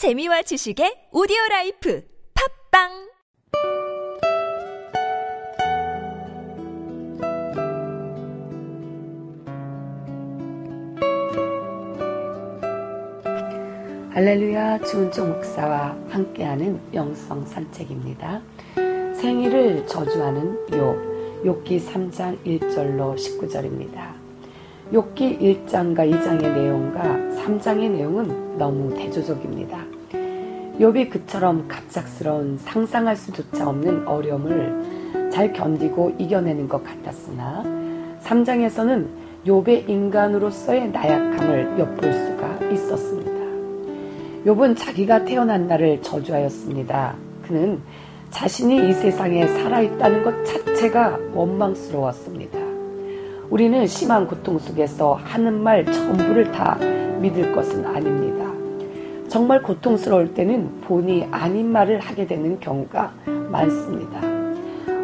재미와 지식의 오디오 라이프 팟빵 할렐루야 주은총 목사와 함께하는 영성 산책입니다. 생일을 저주하는 욥, 욥기 3장 1절로 19절입니다. 욥기 1장과 2장의 내용과 3장의 내용은 너무 대조적입니다. 욥이 그처럼 갑작스러운 상상할 수조차 없는 어려움을 잘 견디고 이겨내는 것 같았으나 3장에서는 욥의 인간으로서의 나약함을 엿볼 수가 있었습니다. 욥은 자기가 태어난 날을 저주하였습니다. 그는 자신이 이 세상에 살아있다는 것 자체가 원망스러웠습니다. 우리는 심한 고통 속에서 하는 말 전부를 다 믿을 것은 아닙니다. 정말 고통스러울 때는 본이 아닌 말을 하게 되는 경우가 많습니다.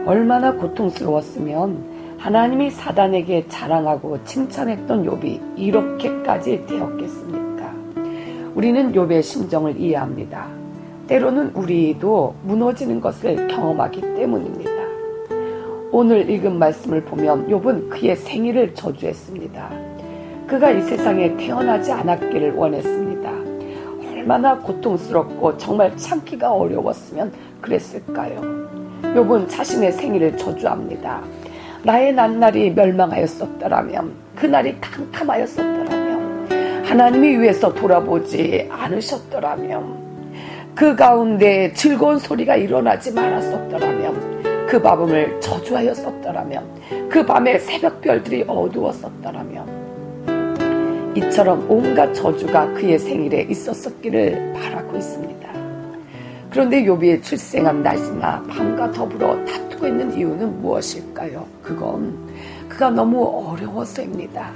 얼마나 고통스러웠으면 하나님이 사단에게 자랑하고 칭찬했던 욥이 이렇게까지 되었겠습니까? 우리는 욥의 심정을 이해합니다. 때로는 우리도 무너지는 것을 경험하기 때문입니다. 오늘 읽은 말씀을 보면 욥은 그의 생일을 저주했습니다. 그가 이 세상에 태어나지 않았기를 원했습니다. 얼마나 고통스럽고 정말 참기가 어려웠으면 그랬을까요? 욥은 자신의 생일을 저주합니다. 나의 난날이 멸망하였었더라면 그날이 캄캄하였었더라면 하나님이 위해서 돌아보지 않으셨더라면 그 가운데 즐거운 소리가 일어나지 말았었더라면 그 밤을 저주하였었더라면 그 밤에 새벽별들이 어두웠었더라면 이처럼 온갖 저주가 그의 생일에 있었었기를 바라고 있습니다. 그런데 요비의 출생한 낮이나 밤과 더불어 다투고 있는 이유는 무엇일까요? 그건 그가 너무 어려워서입니다.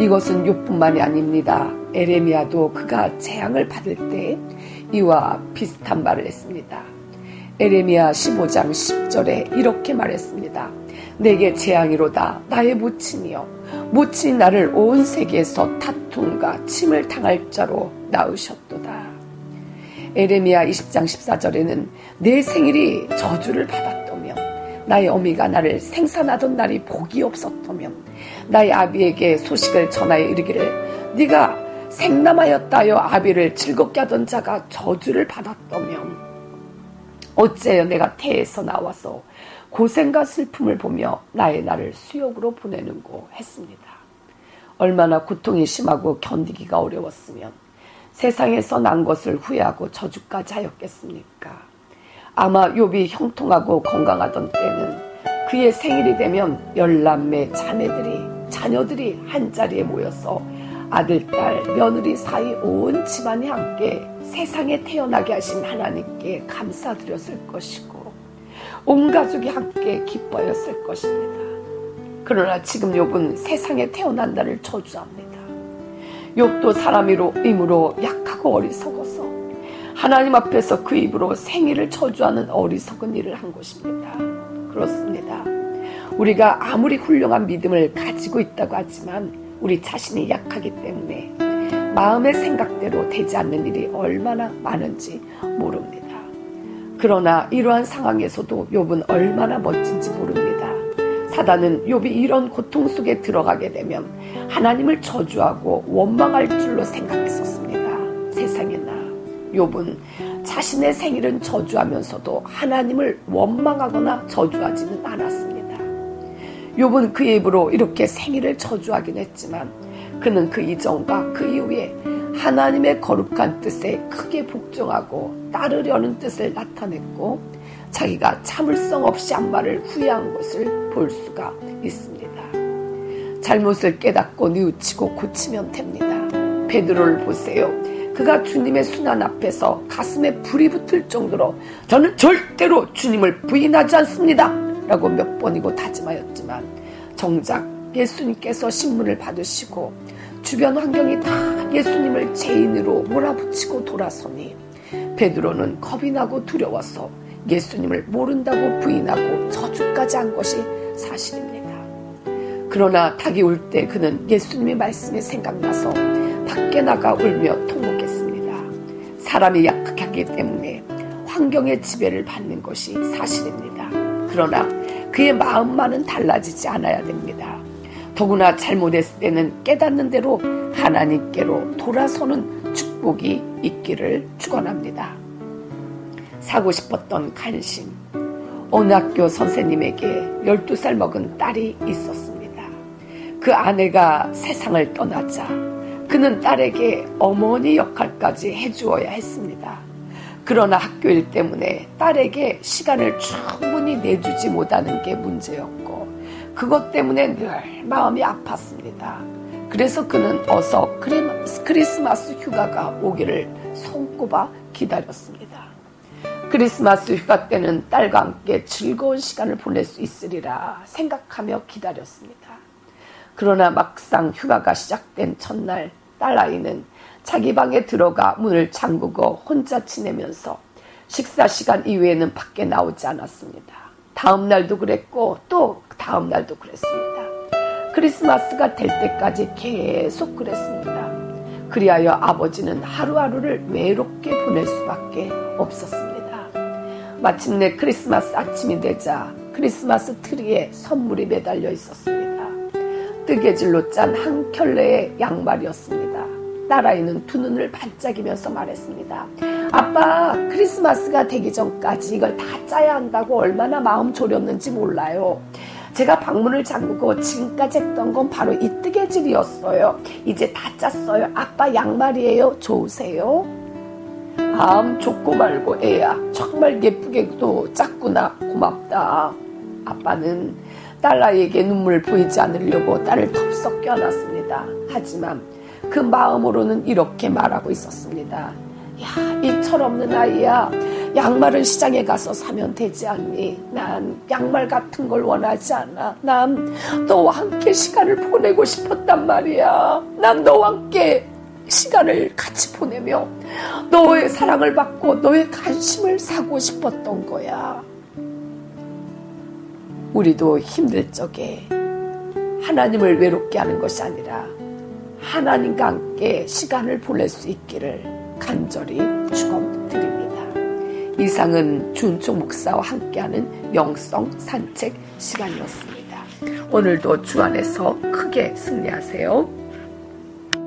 이것은 욥뿐만이 아닙니다. 에레미야도 그가 재앙을 받을 때 이와 비슷한 말을 했습니다. 에레미야 15장 10절에 이렇게 말했습니다. 내게 재앙이로다 나의 모친이여 모친이 나를 온 세계에서 타툼과 침을 당할 자로 낳으셨도다. 에레미야 20장 14절에는 내 생일이 저주를 받았다며 나의 어미가 나를 생산하던 날이 복이 없었다며 나의 아비에게 소식을 전하여 이르기를 네가 생남하였다여 아비를 즐겁게 하던 자가 저주를 받았다면 어째여 내가 태에서 나와서 고생과 슬픔을 보며 나의 날을 수욕으로 보내는고 했습니다. 얼마나 고통이 심하고 견디기가 어려웠으면 세상에서 난 것을 후회하고 저주까지 하였겠습니까? 아마 욥이 형통하고 건강하던 때는 그의 생일이 되면 열남매 자매들이 자녀들이 한 자리에 모여서 아들, 딸, 며느리 사이 온 집안이 함께 세상에 태어나게 하신 하나님께 감사드렸을 것이고 온 가족이 함께 기뻐했을 것입니다. 그러나 지금 욥은 세상에 태어난다를 저주합니다. 욥도 사람이로 임으로 약하고 어리석어서 하나님 앞에서 그 입으로 생일을 저주하는 어리석은 일을 한 것입니다. 그렇습니다. 우리가 아무리 훌륭한 믿음을 가지고 있다고 하지만 우리 자신이 약하기 때문에 마음의 생각대로 되지 않는 일이 얼마나 많은지 모릅니다. 그러나 이러한 상황에서도 욥은 얼마나 멋진지 모릅니다. 사단은 욥이 이런 고통 속에 들어가게 되면 하나님을 저주하고 원망할 줄로 생각했었습니다. 세상에나 욥은 자신의 생일은 저주하면서도 하나님을 원망하거나 저주하지는 않았습니다. 욥은 그의 입으로 이렇게 생일을 저주하긴 했지만 그는 그 이전과 그 이후에 하나님의 거룩한 뜻에 크게 복종하고 따르려는 뜻을 나타냈고 자기가 참을성 없이 한 말을 후회한 것을 볼 수가 있습니다. 잘못을 깨닫고 뉘우치고 고치면 됩니다. 베드로를 보세요. 그가 주님의 순환 앞에서 가슴에 불이 붙을 정도로 저는 절대로 주님을 부인하지 않습니다. 라고 몇 번이고 다짐하였지만 정작 예수님께서 신문을 받으시고 주변 환경이 다 예수님을 죄인으로 몰아붙이고 돌아서니 베드로는 겁이 나고 두려워서 예수님을 모른다고 부인하고 저주까지 한 것이 사실입니다. 그러나 닭이 울 때 그는 예수님의 말씀이 생각나서 밖에 나가 울며 통곡했습니다. 사람이 약하기 때문에 환경의 지배를 받는 것이 사실입니다. 그러나 그의 마음만은 달라지지 않아야 됩니다. 더구나 잘못했을 때는 깨닫는 대로 하나님께로 돌아서는 축복이 있기를 축원합니다. 사고 싶었던 간신. 어느 학교 선생님에게 12살 먹은 딸이 있었습니다. 그 아내가 세상을 떠나자 그는 딸에게 어머니 역할까지 해주어야 했습니다. 그러나 학교 일 때문에 딸에게 시간을 충분히 내주지 못하는 게 문제였고, 그것 때문에 늘 마음이 아팠습니다. 그래서 그는 어서 크리스마스 휴가가 오기를 손꼽아 기다렸습니다. 크리스마스 휴가 때는 딸과 함께 즐거운 시간을 보낼 수 있으리라 생각하며 기다렸습니다. 그러나 막상 휴가가 시작된 첫날 딸아이는 자기 방에 들어가 문을 잠그고 혼자 지내면서 식사 시간 이후에는 밖에 나오지 않았습니다. 다음 날도 그랬고 또 다음 날도 그랬습니다. 크리스마스가 될 때까지 계속 그랬습니다. 그리하여 아버지는 하루하루를 외롭게 보낼 수밖에 없었습니다. 마침내 크리스마스 아침이 되자 크리스마스 트리에 선물이 매달려 있었습니다. 뜨개질로 짠 한 켤레의 양말이었습니다. 딸아이는 두 눈을 반짝이면서 말했습니다. 아빠, 크리스마스가 되기 전까지 이걸 다 짜야 한다고 얼마나 마음 졸였는지 몰라요. 제가 방문을 잠그고 지금까지 했던 건 바로 이 뜨개질이었어요. 이제 다 짰어요. 아빠 양말이에요. 좋으세요? 암 좋고 말고 애야. 정말 예쁘게도 짰구나. 고맙다. 아빠는 딸아이에게 눈물 보이지 않으려고 딸을 덥석 껴안았습니다. 하지만 그 마음으로는 이렇게 말하고 있었습니다. 야, 이 철없는 아이야. 양말은 시장에 가서 사면 되지 않니? 난 양말 같은 걸 원하지 않아. 난 너와 함께 시간을 보내고 싶었단 말이야. 난 너와 함께 시간을 같이 보내며 너의 사랑을 받고 너의 관심을 사고 싶었던 거야. 우리도 힘들 적에 하나님을 외롭게 하는 것이 아니라 하나님과 함께 시간을 보낼 수 있기를 간절히 축원드립니다. 이상은 준총 목사와 함께하는 영성 산책 시간이었습니다. 오늘도 주 안에서 크게 승리하세요.